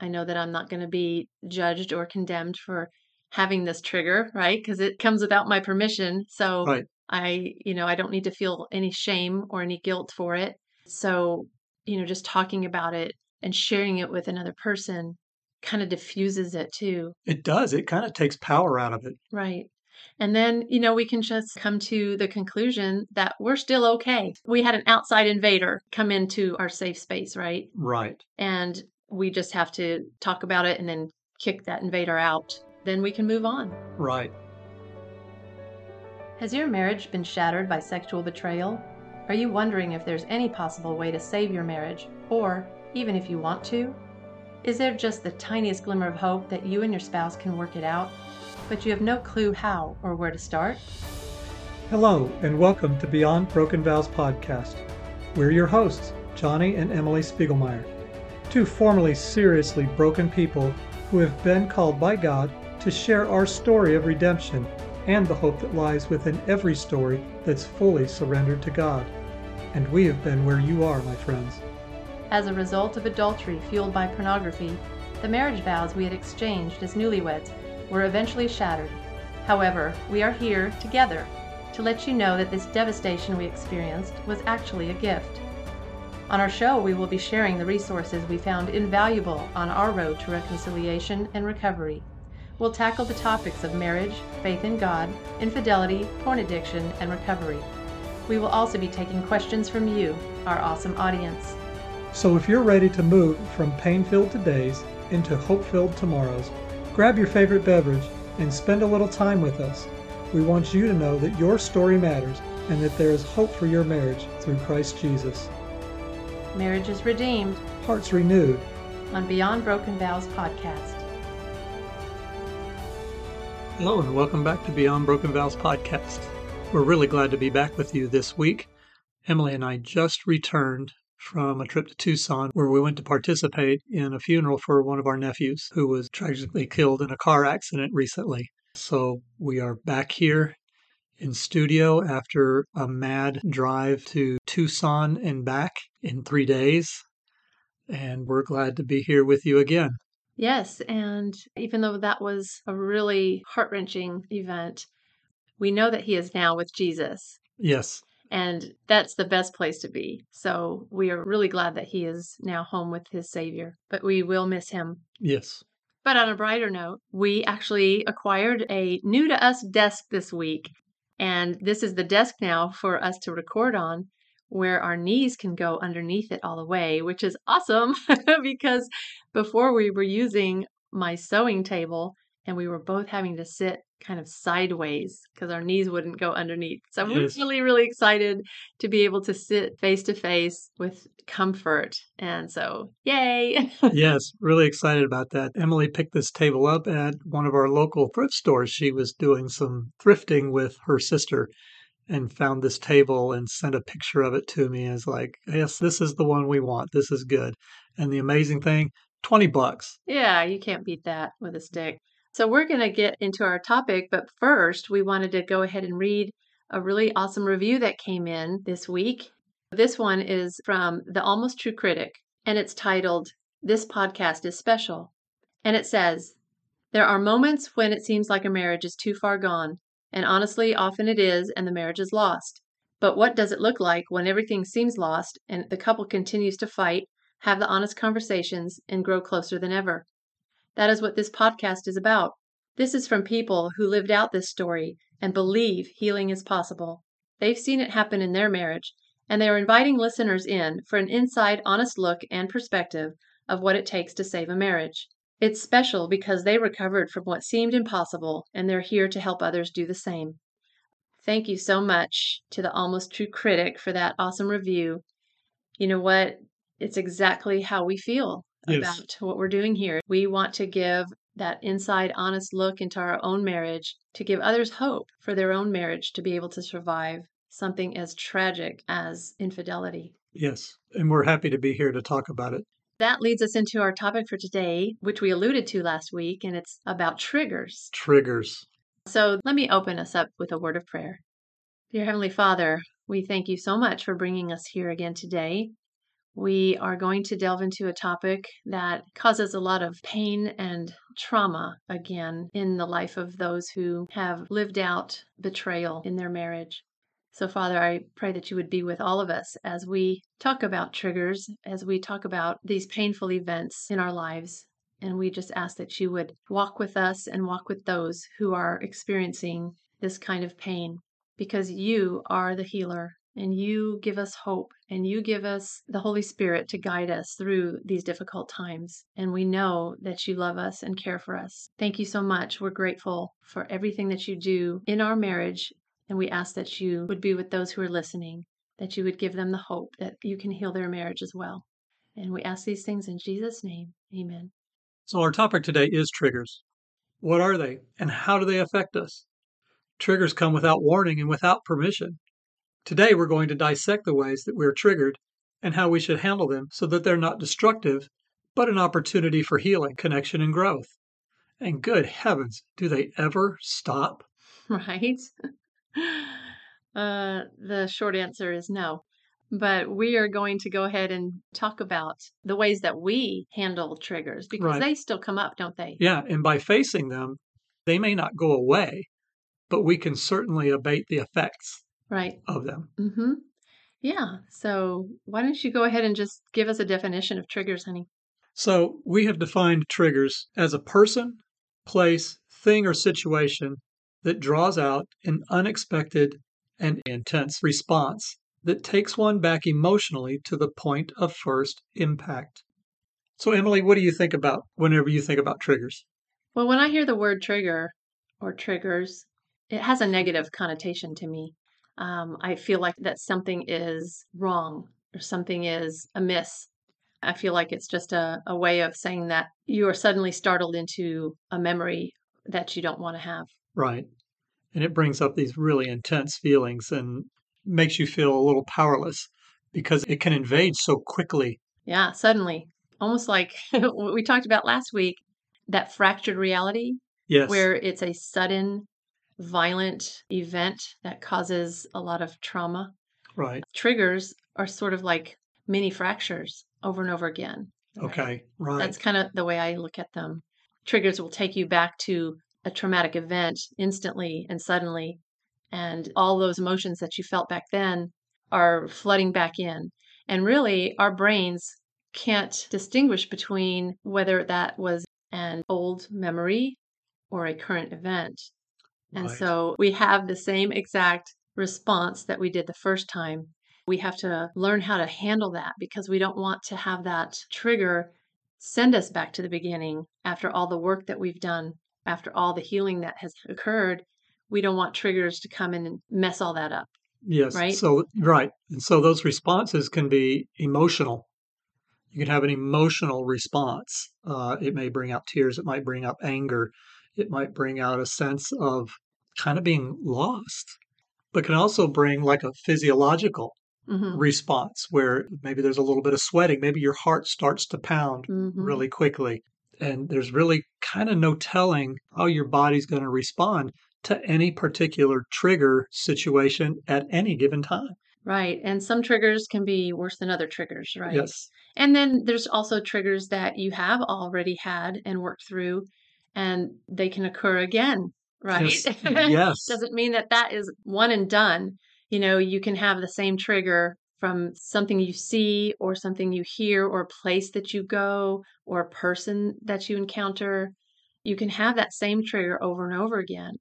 I know that I'm not going to be judged or condemned for having this trigger, right? Because it comes without my permission. So Right. I, you know, I don't need to feel any shame or any guilt for it. So, you know, just talking about it and sharing it with another person kind of diffuses it too. It does. It kind of takes power out of it. Right. And then, you know, we can just come to the conclusion that we're still okay. We had an outside invader come into our safe space, right? Right. And we just have to talk about it and then kick that invader out. Then we can move on. Right. Has your marriage been shattered by sexual betrayal? Are you wondering if there's any possible way to save your marriage, or even if you want to? Is there just the tiniest glimmer of hope that you and your spouse can work it out, but you have no clue how or where to start? Hello, and welcome to Beyond Broken Vows podcast. We're your hosts, Johnny and Emily Spiegelmeyer, two formerly seriously broken people who have been called by God to share our story of redemption and the hope that lies within every story that's fully surrendered to God. And we have been where you are, my friends. As a result of adultery fueled by pornography, the marriage vows we had exchanged as newlyweds were eventually shattered. However, we are here together to let you know that this devastation we experienced was actually a gift. On our show, we will be sharing the resources we found invaluable on our road to reconciliation and recovery. We'll tackle the topics of marriage, faith in God, infidelity, porn addiction, and recovery. We will also be taking questions from you, our awesome audience. So if you're ready to move from pain filled todays into hope filled tomorrows, grab your favorite beverage and spend a little time with us. We want you to know that your story matters and that there is hope for your marriage through Christ Jesus. Marriage is Redeemed Hearts renewed. on Beyond Broken Vows podcast. Hello, and welcome back to Beyond Broken Vows podcast. We're really glad to be back with you this week. Emily and I just returned from a trip to Tucson where we went to participate in a funeral for one of our nephews who was tragically killed in a car accident recently. So we are back here in studio after a mad drive to Tucson and back in three days. And we're glad to be here with you again. Yes, and even though that was a really heart wrenching event, we know that he is now with Jesus, Yes, and that's the best place to be. So we are really glad that he is now home with his Savior, but we will miss him. yes. But on a brighter note, we actually acquired a new to us desk this week. And this is the desk now for us to record on, where our knees can go underneath it all the way, which is awesome because before we were using my sewing table and we were both having to sit kind of sideways because our knees wouldn't go underneath. So we're Yes. really, really excited to be able to sit face to face with comfort. And so, yay! yes, really excited about that. Emily picked this table up at one of our local thrift stores. She was doing some thrifting with her sister and found this table and sent a picture of it to me as like, yes, this is the one we want. This is good. And the amazing thing, 20 bucks. Yeah, you can't beat that with a stick. So we're going to get into our topic, but first we wanted to go ahead and read a really awesome review that came in this week. This one is from the Almost True Critic, and it's titled, This Podcast is Special. And it says, There are moments when it seems like a marriage is too far gone, and honestly, often it is, and the marriage is lost. But what does it look like when everything seems lost and the couple continues to fight, have the honest conversations, and grow closer than ever? That is what this podcast is about. This is from people who lived out this story and believe healing is possible. They've seen it happen in their marriage, and they are inviting listeners in for an inside, honest look and perspective of what it takes to save a marriage. It's special because they recovered from what seemed impossible, and they're here to help others do the same. Thank you so much to the Almost True Critic for that awesome review. You know what? It's exactly how we feel Yes. about what we're doing here. We want to give that inside, honest look into our own marriage to give others hope for their own marriage to be able to survive something as tragic as infidelity. Yes. And we're happy to be here to talk about it. That leads us into our topic for today, which we alluded to last week, and it's about triggers. Triggers. So let me open us up with a word of prayer. Dear Heavenly Father, we thank you so much for bringing us here again today. We are going to delve into a topic that causes a lot of pain and trauma again in the life of those who have lived out betrayal in their marriage. So, Father, I pray that you would be with all of us as we talk about triggers, as we talk about these painful events in our lives. And we just ask that you would walk with us and walk with those who are experiencing this kind of pain because you are the healer and you give us hope and you give us the Holy Spirit to guide us through these difficult times. And we know that you love us and care for us. Thank you so much. We're grateful for everything that you do in our marriage and we ask that you would be with those who are listening, that you would give them the hope that you can heal their marriage as well. And we ask these things in Jesus' name. Amen. So, our topic today is triggers. What are they and how do they affect us? Triggers come without warning and without permission. Today, we're going to dissect the ways that we're triggered and how we should handle them so that they're not destructive, but an opportunity for healing, connection, and growth. And good heavens, do they ever stop? Right? Uh, the short answer is no. But we are going to go ahead and talk about the ways that we handle triggers because Right. they still come up, don't they? Yeah, and by facing them, they may not go away, but we can certainly abate the effects Right. of them. Mm-hmm. Yeah. So why don't you go ahead and just give us a definition of triggers, honey? So, we have defined triggers as a person, place, thing, or situation that draws out an unexpected and intense response that takes one back emotionally to the point of first impact. So, Emily, what do you think about whenever you think about triggers? Well, when I hear the word trigger or triggers, it has a negative connotation to me. Um, I feel like that something is wrong or something is amiss. I feel like it's just a, a way of saying that you are suddenly startled into a memory that you don't want to have. Right. And it brings up these really intense feelings and makes you feel a little powerless because it can invade so quickly. Yeah, suddenly, almost like what we talked about last week, that fractured reality Yes. where it's a sudden, violent event that causes a lot of trauma. Right. Triggers are sort of like mini fractures over and over again. Okay. Right. That's kind of the way I look at them. Triggers will take you back to a traumatic event instantly and suddenly, and all those emotions that you felt back then are flooding back in. And really, our brains can't distinguish between whether that was an old memory or a current event. And Right. so we have the same exact response that we did the first time. We have to learn how to handle that because we don't want to have that trigger send us back to the beginning after all the work that we've done, after all the healing that has occurred. We don't want triggers to come in and mess all that up. Yes. right? So, right. And so those responses can be emotional. You can have an emotional response. Uh, it may bring out tears. It might bring up anger. It might bring out a sense of kind of being lost, but can also bring like a physiological hmm response where maybe there's a little bit of sweating. Maybe your heart starts to pound hmm really quickly. And there's really kind of no telling how your body's going to respond to any particular trigger situation at any given time. Right. And some triggers can be worse than other triggers, right? Yes. And then there's also triggers that you have already had and worked through, and they can occur again, right? Yes. yes. Doesn't mean that that is one and done. You know, you can have the same trigger from something you see, or something you hear, or a place that you go, or a person that you encounter. You can have that same trigger over and over again.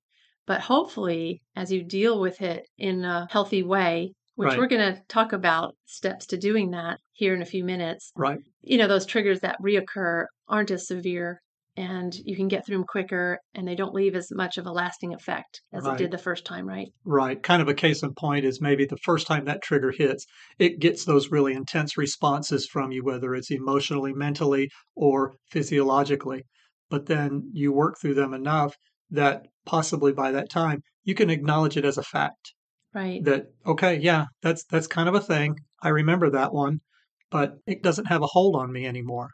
But hopefully, as you deal with it in a healthy way, which Right. we're going to talk about steps to doing that here in a few minutes, Right. you know, those triggers that reoccur aren't as severe and you can get through them quicker and they don't leave as much of a lasting effect as it did the first time, right? Right. Kind of a case in point is maybe the first time that trigger hits, it gets those really intense responses from you, whether it's emotionally, mentally, or physiologically. But then you work through them enough that possibly by that time you can acknowledge it as a fact Right. that okay, yeah, that's that's kind of a thing. I remember that one, but it doesn't have a hold on me anymore.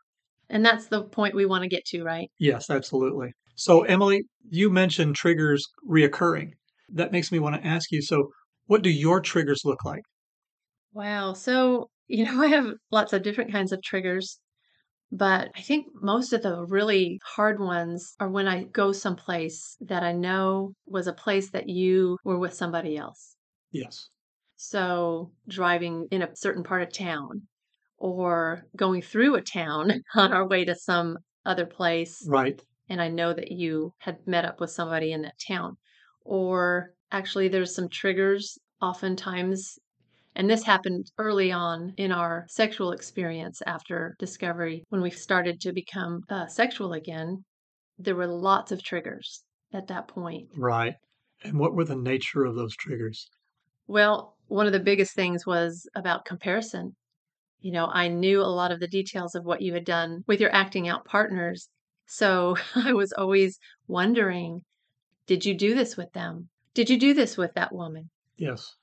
And that's the point we want to get to, right? Yes, absolutely. So, Emily, you mentioned triggers reoccurring. That makes me want to ask you so, what do your triggers look like? Wow. So You know, I have lots of different kinds of triggers, but I think most of the really hard ones are when I go someplace that I know was a place that you were with somebody else. Yes. So, driving in a certain part of town or going through a town on our way to some other place Right. and I know that you had met up with somebody in that town. Or actually, there's some triggers oftentimes, and this happened early on in our sexual experience after discovery when we started to become uh, sexual again. There were lots of triggers at that point. Right. And what were the nature of those triggers? Well, one of the biggest things was about comparison. You know, I knew a lot of the details of what you had done with your acting out partners. So I was always wondering, did you do this with them? Did you do this with that woman? Yes.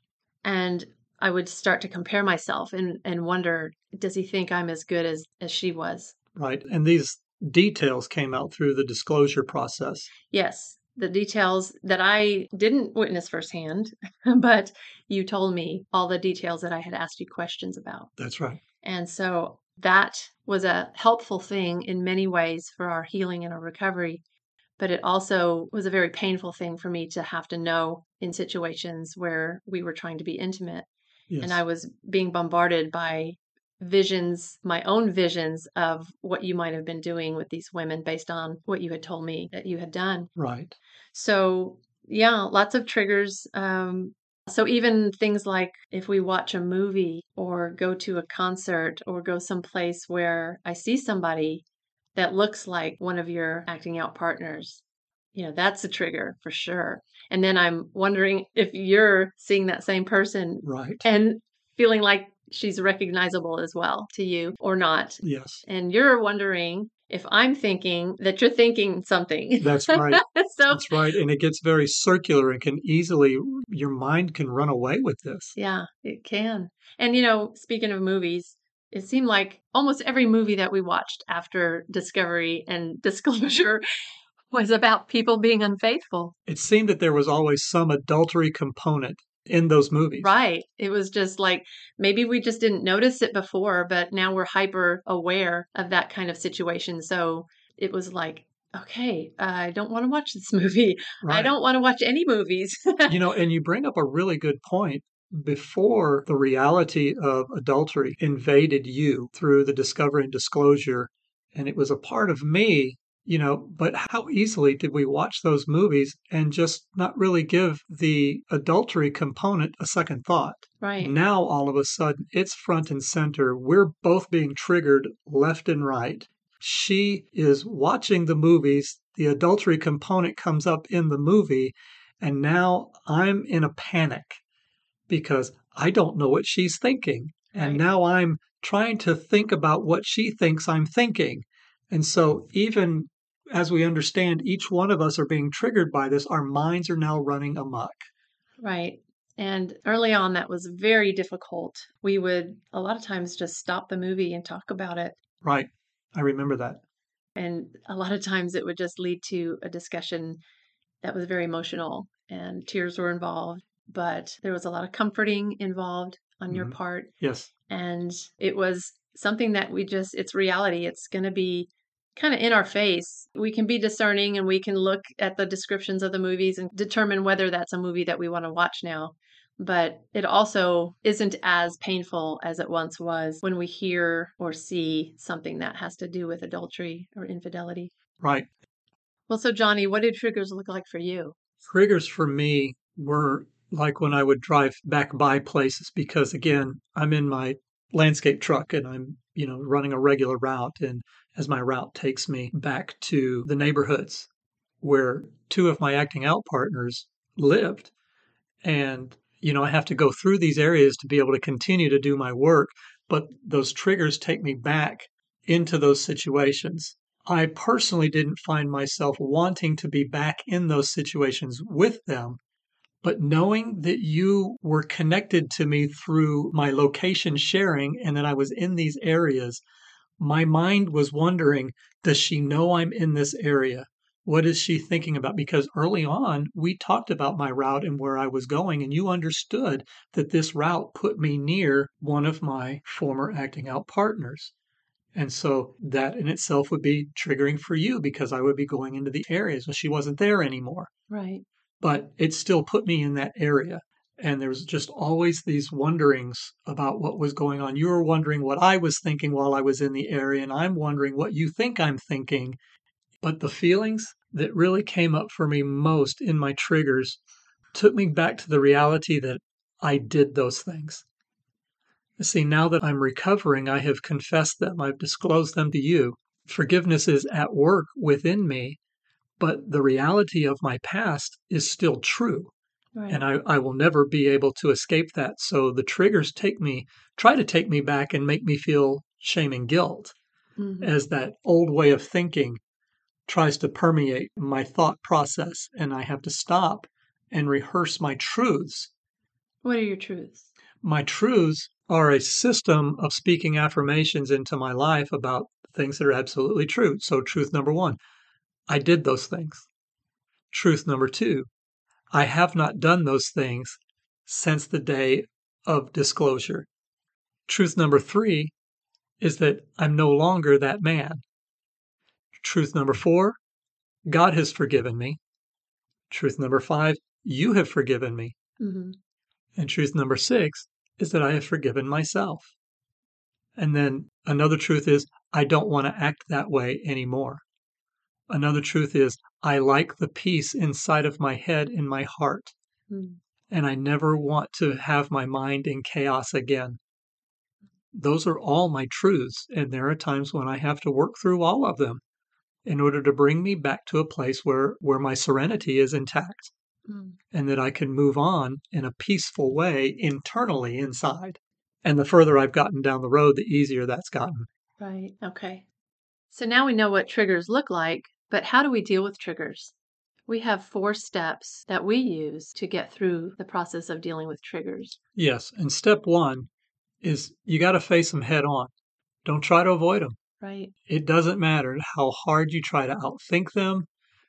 And I would start to compare myself and, and wonder, does he think I'm as good as, as she was? Right. And these details came out through the disclosure process. Yes, the details that I didn't witness firsthand, but you told me all the details that I had asked you questions about. That's right. And so that was a helpful thing in many ways for our healing and our recovery. But it also was a very painful thing for me to have to know in situations where we were trying to be intimate. Yes. And I was being bombarded by visions, my own visions of what you might have been doing with these women based on what you had told me that you had done. right. So, yeah, lots of triggers. Um, so, even things like if we watch a movie or go to a concert or go someplace where I see somebody that looks like one of your acting out partners, you know, that's a trigger for sure. And then I'm wondering if you're seeing that same person Right. and feeling like she's recognizable as well to you or not. Yes. And you're wondering if I'm thinking that you're thinking something. That's right. so, That's right. And it gets very circular and can easily, your mind can run away with this. yeah, it can. And, you know, speaking of movies, it seemed like almost every movie that we watched after Discovery and Disclosure was about people being unfaithful. It seemed that there was always some adultery component in those movies. Right. It was just like maybe we just didn't notice it before, but now we're hyper aware of that kind of situation. So it was like, okay, I don't want to watch this movie. I don't want to watch any movies. you know, and you bring up a really good point. Before the reality of adultery invaded you through the discovery and disclosure, and it was a part of me, you know, but how easily did we watch those movies and just not really give the adultery component a second thought? right. Now, all of a sudden, it's front and center. We're both being triggered left and right. She is watching the movies. The adultery component comes up in the movie. And now I'm in a panic because I don't know what she's thinking. And now I'm trying to think about what she thinks I'm thinking. And so, even as we understand each one of us are being triggered by this, our minds are now running amok. Right. And early on, that was very difficult. We would a lot of times just stop the movie and talk about it. Right. I remember that. And a lot of times it would just lead to a discussion that was very emotional and tears were involved. But there was a lot of comforting involved on your Mhm. part. Yes. And it was something that we just, it's reality. It's going to be kind of in our face. We can be discerning and we can look at the descriptions of the movies and determine whether that's a movie that we want to watch now. But it also isn't as painful as it once was when we hear or see something that has to do with adultery or infidelity. Right. Well, so Johnny, what do triggers look like for you? Triggers for me were like when I would drive back by places because again, I'm in my landscape truck and I'm, you know, running a regular route and as my route takes me back to the neighborhoods where two of my acting out partners lived and you know, I have to go through these areas to be able to continue to do my work, but those triggers take me back into those situations. I personally didn't find myself wanting to be back in those situations with them, but knowing that you were connected to me through my location sharing and that I was in these areas, my mind was wondering, does she know I'm in this area? What is she thinking about? Because early on, we talked about my route and where I was going, and you understood that this route put me near one of my former acting out partners. And so that in itself would be triggering for you because I would be going into the areas. where she wasn't there anymore, Right. But it still put me in that area. And there was just always these wonderings about what was going on. You were wondering what I was thinking while I was in the area, and I'm wondering what you think I'm thinking. But the feelings that really came up for me most in my triggers took me back to the reality that I did those things. See, now that I'm recovering, I have confessed them, I've disclosed them to you. Forgiveness is at work within me, but the reality of my past is still true. Right. And I, I will never be able to escape that. So the triggers take me, try to take me back and make me feel shame and guilt Mhm. as that old way of thinking tries to permeate my thought process. And I have to stop and rehearse my truths. What are your truths? My truths are a system of speaking affirmations into my life about things that are absolutely true. So, truth number one, I did those things. Truth number two, I have not done those things since the day of disclosure. Truth number three is that I'm no longer that man. Truth number four, God has forgiven me. Truth number five, you have forgiven me. hmm And truth number six is that I have forgiven myself. And then another truth is I don't want to act that way anymore. Another truth is I like the peace inside of my head and my heart, Mm. and I never want to have my mind in chaos again. Those are all my truths, and there are times when I have to work through all of them in order to bring me back to a place where, where my serenity is intact Mm. and that I can move on in a peaceful way internally inside. And the further I've gotten down the road, the easier that's gotten. Right. Okay. So now we know what triggers look like, but how do we deal with triggers? We have four steps that we use to get through the process of dealing with triggers. Yes. And step one is you got to face them head on. Don't try to avoid them. Right. It doesn't matter how hard you try to outthink them.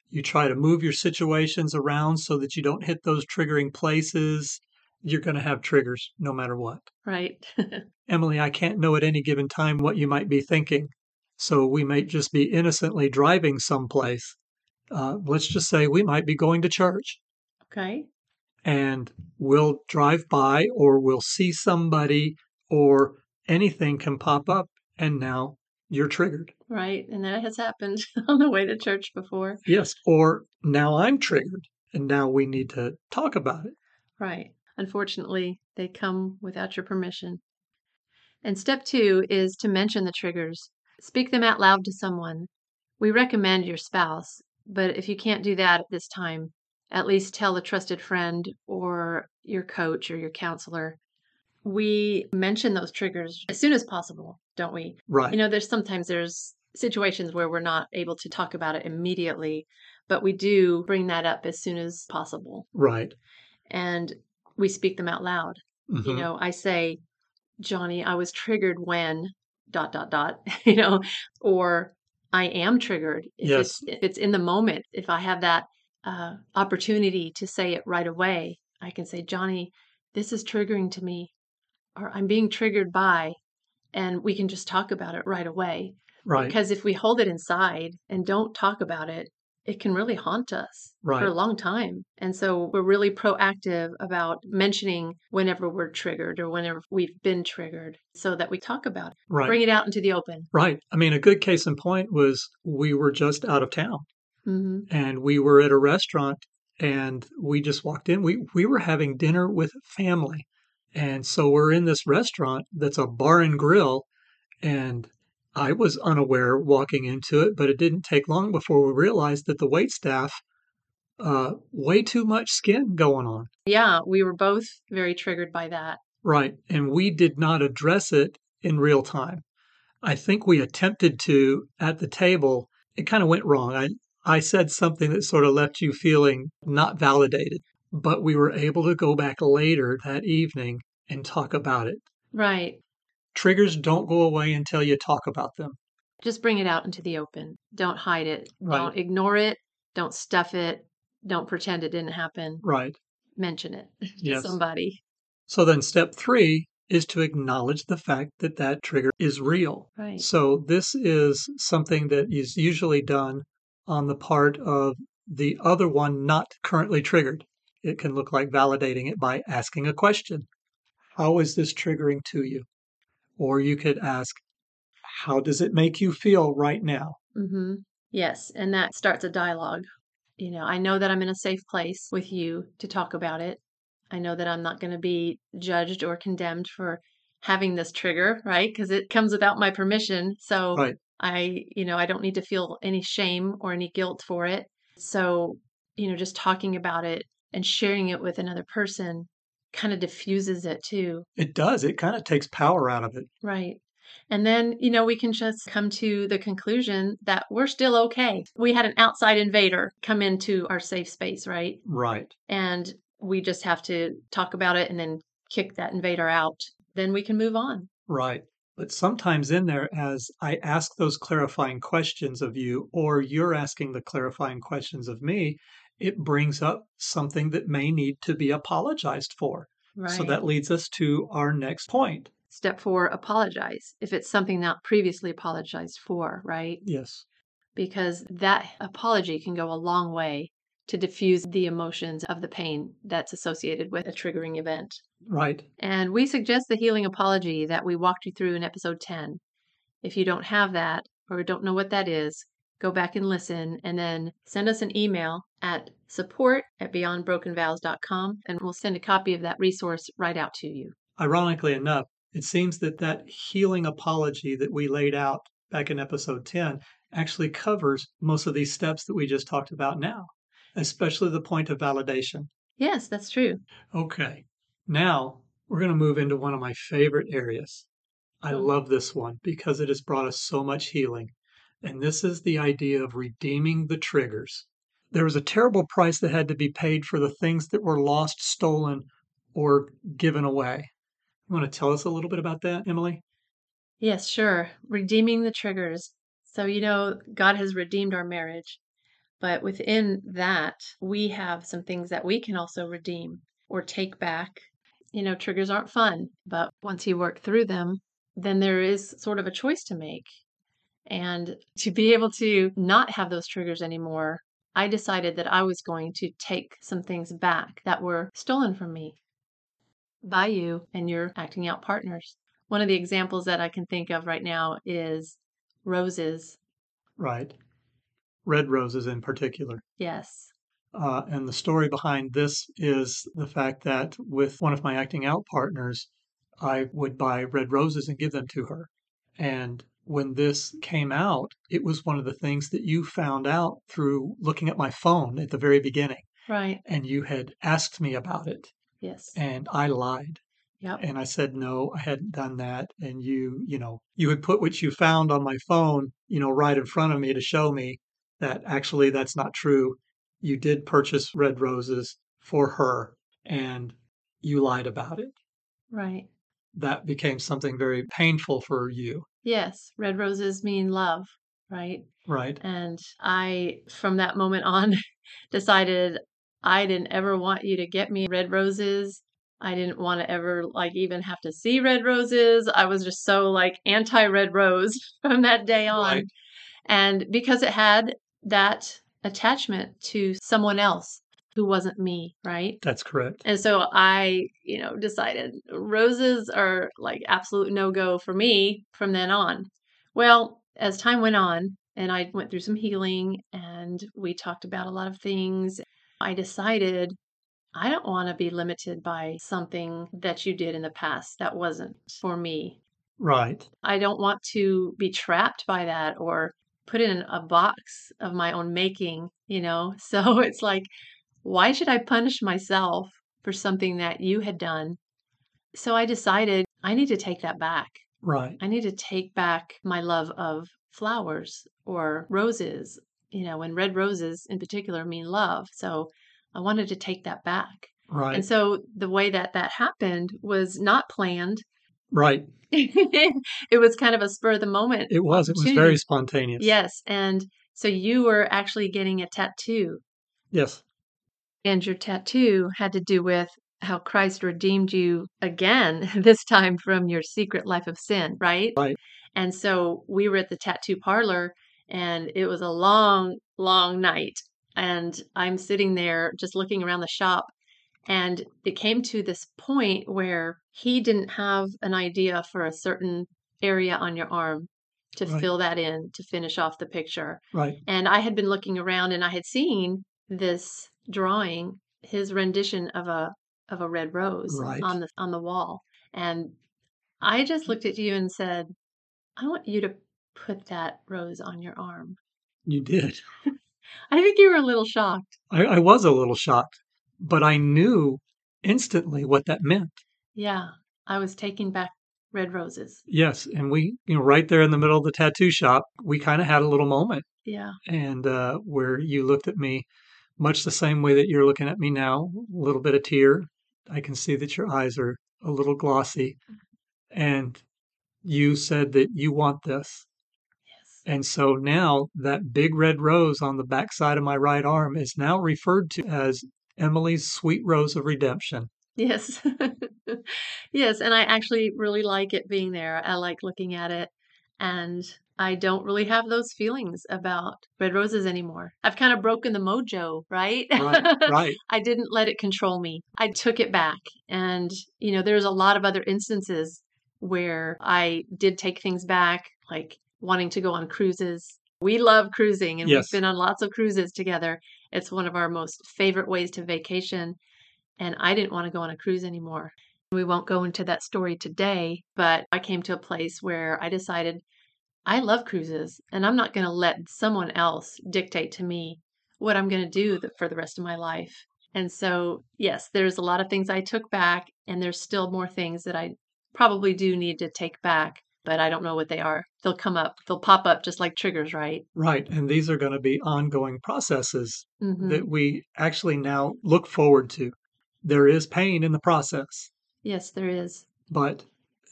You try to move your situations around so that you don't hit those triggering places. You're going to have triggers no matter what. Right. Emily, I can't know at any given time what you might be thinking. So we might just be innocently driving someplace. Uh, let's just say we might be going to church okay. and we'll drive by or we'll see somebody or anything can pop up and now you're triggered. Right. And that has happened on the way to church before. Yes. Or now I'm triggered and now we need to talk about it. Right. Unfortunately, they come without your permission. And step two is to mention the triggers. Speak them out loud to someone. We recommend your spouse, but if you can't do that at this time, at least tell a trusted friend or your coach or your counselor. We mention those triggers as soon as possible, don't we? Right. You know, there's sometimes there's situations where we're not able to talk about it immediately, but we do bring that up as soon as possible. right. And we speak them out loud. You Mhm. know, I say, Johnny, I was triggered when dot dot dot, you know, or I am triggered. If Yes. it's if it's in the moment, if I have that uh, opportunity to say it right away, I can say, Johnny, this is triggering to me, or I'm being triggered by, and we can just talk about it right away. Right. Because if we hold it inside and don't talk about it, it can really haunt us for a long time. And so we're really proactive about mentioning whenever we're triggered or whenever we've been triggered so that we talk about it, Right. bring it out into the open. Right. I mean, a good case in point was we were just out of town hmm and we were at a restaurant and we just walked in. We we were having dinner with family. And so we're in this restaurant that's a bar and grill and I was unaware walking into it, but it didn't take long before we realized that the wait staff uh way too much skin going on. Yeah, we were both very triggered by that. Right. And we did not address it in real time. I think we attempted to at the table. It kind of went wrong. I, I said something that sort of left you feeling not validated, but we were able to go back later that evening and talk about it. Right. Triggers don't go away until you talk about them. Just bring it out into the open. Don't hide it. Right. Don't ignore it. Don't stuff it. Don't pretend it didn't happen. Right. Mention it to Yes. somebody. So then step three is to acknowledge the fact that that trigger is real. Right. So this is something that is usually done on the part of the other one not currently triggered. It can look like validating it by asking a question. How is this triggering to you? Or you could ask, how does it make you feel right now? Mm-hmm. Yes, and that starts a dialogue. You know, I know that I'm in a safe place with you to talk about it. I know that I'm not going to be judged or condemned for having this trigger, right? Because it comes without my permission. So Right. I, you know, I don't need to feel any shame or any guilt for it. So, you know, just talking about it and sharing it with another person kind of diffuses it too. It does. It kind of takes power out of it. Right. And then, you know, we can just come to the conclusion that we're still okay. We had an outside invader come into our safe space, right? Right. And we just have to talk about it and then kick that invader out. Then we can move on. Right. But sometimes in there, as I ask those clarifying questions of you, or you're asking the clarifying questions of me, it brings up something that may need to be apologized for. Right. So that leads us to our next point. Step four, apologize if it's something not previously apologized for, right? Yes. Because that apology can go a long way to diffuse the emotions of the pain that's associated with a triggering event. Right. And we suggest the healing apology that we walked you through in episode 10. If you don't have that or don't know what that is, go back and listen and then send us an email at support at beyondbrokenvows.com and we'll send a copy of that resource right out to you. Ironically enough, it seems that that healing apology that we laid out back in episode 10 actually covers most of these steps that we just talked about now, especially the point of validation. Yes, that's true. Okay. Now we're going to move into one of my favorite areas. I Oh. love this one because it has brought us so much healing. And this is the idea of redeeming the triggers. There was a terrible price that had to be paid for the things that were lost, stolen, or given away. You want to tell us a little bit about that, Emily? Yes, sure. Redeeming the triggers. So, you know, God has redeemed our marriage, but within that, we have some things that we can also redeem or take back. You know, triggers aren't fun, but once you work through them, then there is sort of a choice to make. And to be able to not have those triggers anymore, I decided that I was going to take some things back that were stolen from me by you and your acting out partners. One of the examples that I can think of right now is roses. Right. Red roses in particular. Yes. Uh, and the story behind this is the fact that with one of my acting out partners, I would buy red roses and give them to her. And when this came out, it was one of the things that you found out through looking at my phone at the very beginning. Right. And you had asked me about it, Yes. and I lied. Yep. And I said, no, I hadn't done that. And you, you know, you had put what you found on my phone, you know, right in front of me to show me that actually that's not true. You did purchase red roses for her and you lied about it. Right. That became something very painful for you, Yes. Red roses mean love. Right. right? And I, from that moment on, decided I didn't ever want you to get me red roses. I didn't want to ever like even have to see red roses. I was just so like anti red rose from that day on. Right. And because it had that attachment to someone else who wasn't me, right? That's correct. And so I, you know, decided roses are like absolute no go for me from then on. Well, as time went on and I went through some healing and we talked about a lot of things, I decided I don't want to be limited by something that you did in the past that wasn't for me. Right. I don't want to be trapped by that or put in a box of my own making, you know? So it's like, why should I punish myself for something that you had done? So I decided I need to take that back. Right. I need to take back my love of flowers or roses, you know, and red roses in particular mean love. So I wanted to take that back. Right. And so the way that that happened was not planned. right. it was kind of a spur of the moment It was. It was very spontaneous. Yes, and So you were actually getting a tattoo, Yes. And your tattoo had to do with how Christ redeemed you again, this time from your secret life of sin, right? Right. And so we were at the tattoo parlor, and it was a long, long night. And I'm sitting there just looking around the shop, and it came to this point where he didn't have an idea for a certain area on your arm to Right. fill that in to finish off the picture. Right. And I had been looking around and I had seen this drawing, his rendition of a of a red rose Right. on the on the wall. And I just looked at you and said, I want you to put that rose on your arm. You did. I think you were a little shocked. I, I was a little shocked, but I knew instantly what that meant. Yeah, I was taking back red roses. Yes, and we, you know, right there in the middle of the tattoo shop, we kind of had a little moment, Yeah. and uh, where you looked at me, much the same way that you're looking at me now, a little bit of tear. I can see that your eyes are a little glossy, and you said that you want this. Yes. And so now that big red rose on the backside of my right arm is now referred to as Emily's sweet rose of redemption. Yes. yes, and I actually really like it being there. I like looking at it and I don't really have those feelings about red roses anymore. I've kind of broken the mojo, right? Right, right. I didn't let it control me. I took it back. And, you know, there's a lot of other instances where I did take things back, like wanting to go on cruises. We love cruising and Yes. we've been on lots of cruises together. It's one of our most favorite ways to vacation. And I didn't want to go on a cruise anymore. We won't go into that story today, but I came to a place where I decided I love cruises and I'm not going to let someone else dictate to me what I'm going to do for the rest of my life. And so, yes, there's a lot of things I took back, and there's still more things that I probably do need to take back, but I don't know what they are. They'll come up, they'll pop up just like triggers, right? Right. And these are going to be ongoing processes hmm that we actually now look forward to. There is pain in the process, Yes, there is. but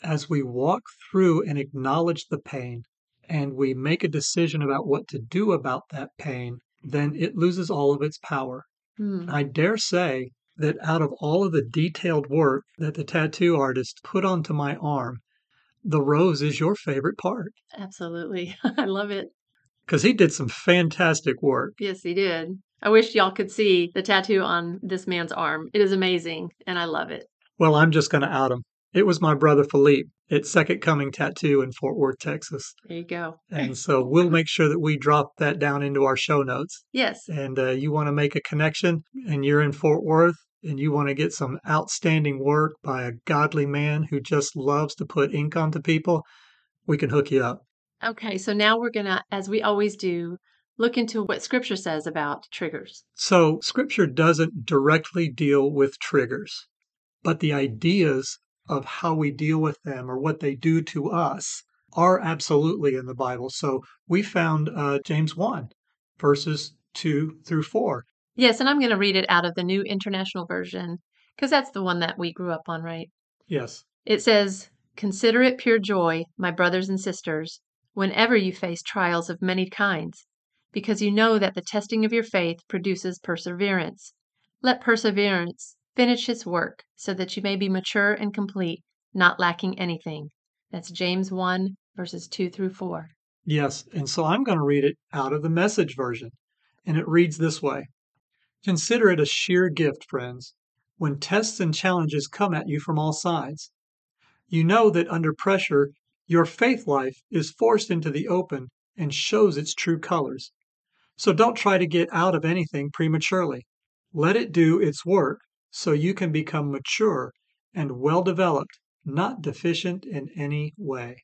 as we walk through and acknowledge the pain and we make a decision about what to do about that pain, then it loses all of its power. Hmm. I dare say that out of all of the detailed work that the tattoo artist put onto my arm, the rose is your favorite part Absolutely. I love it. because he did some fantastic work. Yes, he did. I wish y'all could see the tattoo on this man's arm. It is amazing, and I love it. Well, I'm just going to out him. It was my brother Felipe at Second Coming Tattoo in Fort Worth, Texas. There you go. And so we'll make sure that we drop that down into our show notes. Yes. And uh, you want to make a connection and you're in Fort Worth and you want to get some outstanding work by a godly man who just loves to put ink onto people, we can hook you up. Okay, so now we're going to, as we always do, look into what scripture says about triggers. So, scripture doesn't directly deal with triggers, but the ideas of how we deal with them or what they do to us are absolutely in the Bible. So, we found uh, James 1, verses 2 through 4. Yes, and I'm going to read it out of the New International Version because that's the one that we grew up on, right? Yes. It says, Consider it pure joy, my brothers and sisters, whenever you face trials of many kinds, because you know that the testing of your faith produces perseverance. Let perseverance finish his work, so that you may be mature and complete, not lacking anything. That's James 1, verses 2 through 4. Yes. And so I'm going to read it out of the message version. And it reads this way Consider it a sheer gift, friends, when tests and challenges come at you from all sides. You know that under pressure, your faith life is forced into the open and shows its true colors. So don't try to get out of anything prematurely. Let it do its work so you can become mature and well developed, not deficient in any way.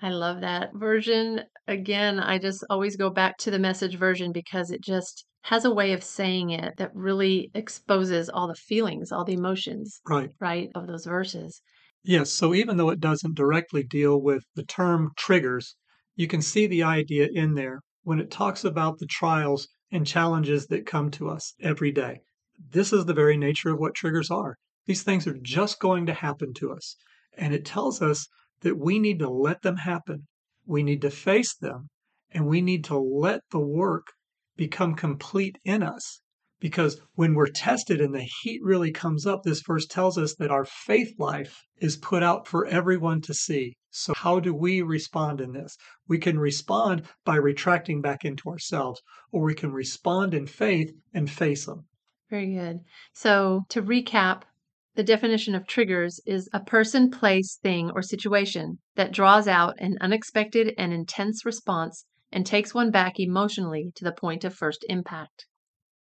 I love that version. Again, I just always go back to the message version because it just has a way of saying it that really exposes all the feelings, all the emotions, Right. right, of those verses. Yes, so even though it doesn't directly deal with the term triggers, you can see the idea in there when it talks about the trials and challenges that come to us every day. This is the very nature of what triggers are. These things are just going to happen to us. And it tells us that we need to let them happen. We need to face them and we need to let the work become complete in us. Because when we're tested and the heat really comes up, this verse tells us that our faith life is put out for everyone to see. So, how do we respond in this? We can respond by retracting back into ourselves, or we can respond in faith and face them. Very good. So, to recap, the definition of triggers is a person, place, thing, or situation that draws out an unexpected and intense response and takes one back emotionally to the point of first impact.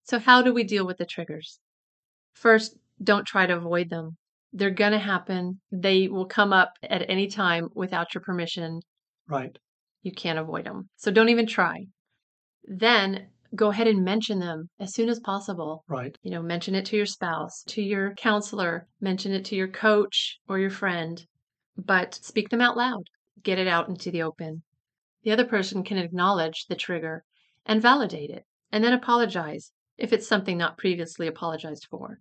So, how do we deal with the triggers? First, don't try to avoid them. They're going to happen. They will come up at any time without your permission. Right. You can't avoid them. So, don't even try. Then, go ahead and mention them as soon as possible. Right. You know, mention it to your spouse, to your counselor, mention it to your coach or your friend, but speak them out loud. Get it out into the open. The other person can acknowledge the trigger and validate it, and then apologize if it's something not previously apologized for.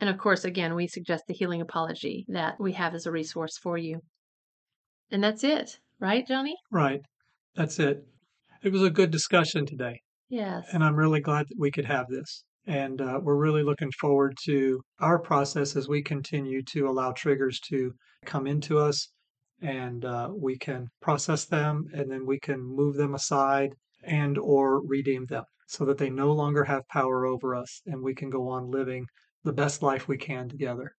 And of course, again, we suggest the healing apology that we have as a resource for you. And that's it, right, Johnny? Right. That's it. It was a good discussion today. Yes. And I'm really glad that we could have this. And uh, we're really looking forward to our process as we continue to allow triggers to come into us and uh, we can process them and then we can move them aside and or redeem them so that they no longer have power over us and we can go on living the best life we can together.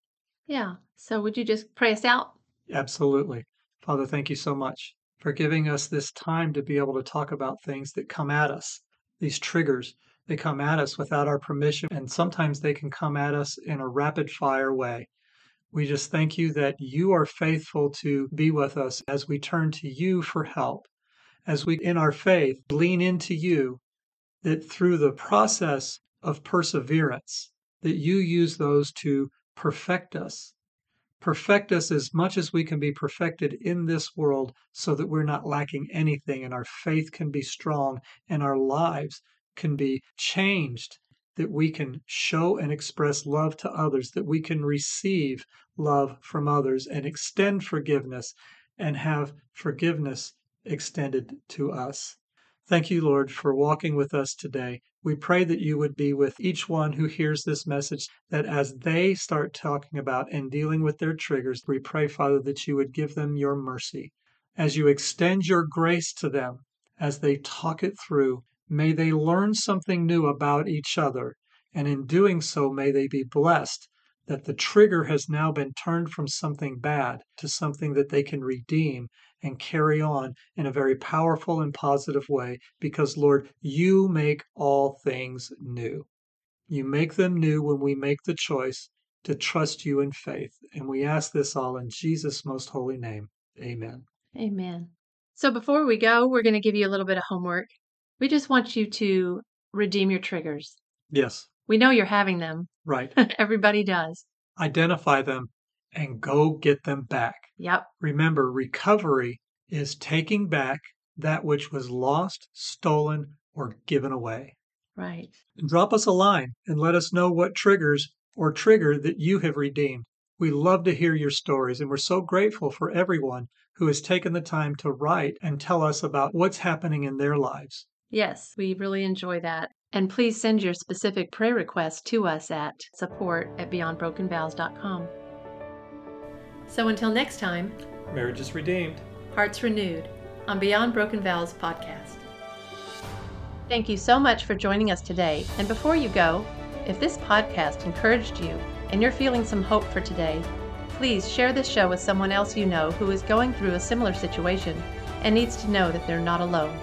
Yeah. So would you just pray us out? Absolutely. Father, thank you so much for giving us this time to be able to talk about things that come at us, these triggers. They come at us without our permission, and sometimes they can come at us in a rapid fire way. We just thank you that you are faithful to be with us as we turn to you for help, as we, in our faith, lean into you, that through the process of perseverance, that you use those to perfect us. Perfect us as much as we can be perfected in this world so that we're not lacking anything and our faith can be strong and our lives can be changed, that we can show and express love to others, that we can receive love from others and extend forgiveness and have forgiveness extended to us. Thank you, Lord, for walking with us today. We pray that you would be with each one who hears this message, that as they start talking about and dealing with their triggers, we pray, Father, that you would give them your mercy. As you extend your grace to them, as they talk it through, may they learn something new about each other. And in doing so, may they be blessed that the trigger has now been turned from something bad to something that they can redeem and carry on in a very powerful and positive way because, Lord, you make all things new. You make them new when we make the choice to trust you in faith. And we ask this all in Jesus' most holy name. Amen. Amen. So before we go, we're going to give you a little bit of homework. We just want you to redeem your triggers. Yes. We know you're having them. Right. Everybody does. Identify them and go get them back. Yep. Remember, recovery is taking back that which was lost, stolen, or given away. Right. And drop us a line and let us know what triggers or trigger that you have redeemed. We love to hear your stories, and we're so grateful for everyone who has taken the time to write and tell us about what's happening in their lives. Yes, we really enjoy that. And please send your specific prayer requests to us at support at beyondbrokenvows.com. So until next time, Marriage is redeemed. Hearts Renewed on Beyond Broken Vows podcast. Thank you so much for joining us today. And before you go, if this podcast encouraged you and you're feeling some hope for today, please share this show with someone else you know who is going through a similar situation and needs to know that they're not alone.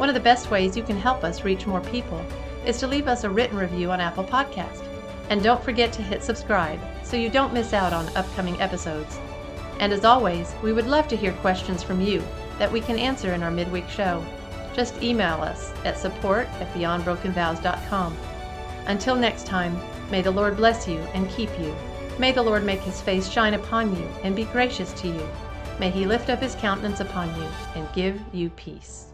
One of the best ways you can help us reach more people is to leave us a written review on Apple Podcast. And don't forget to hit subscribe so you don't miss out on upcoming episodes. And as always, we would love to hear questions from you that we can answer in our midweek show. Just email us at support at beyondbrokenvows.com. Until next time, may the Lord bless you and keep you. May the Lord make his face shine upon you and be gracious to you. May he lift up his countenance upon you and give you peace.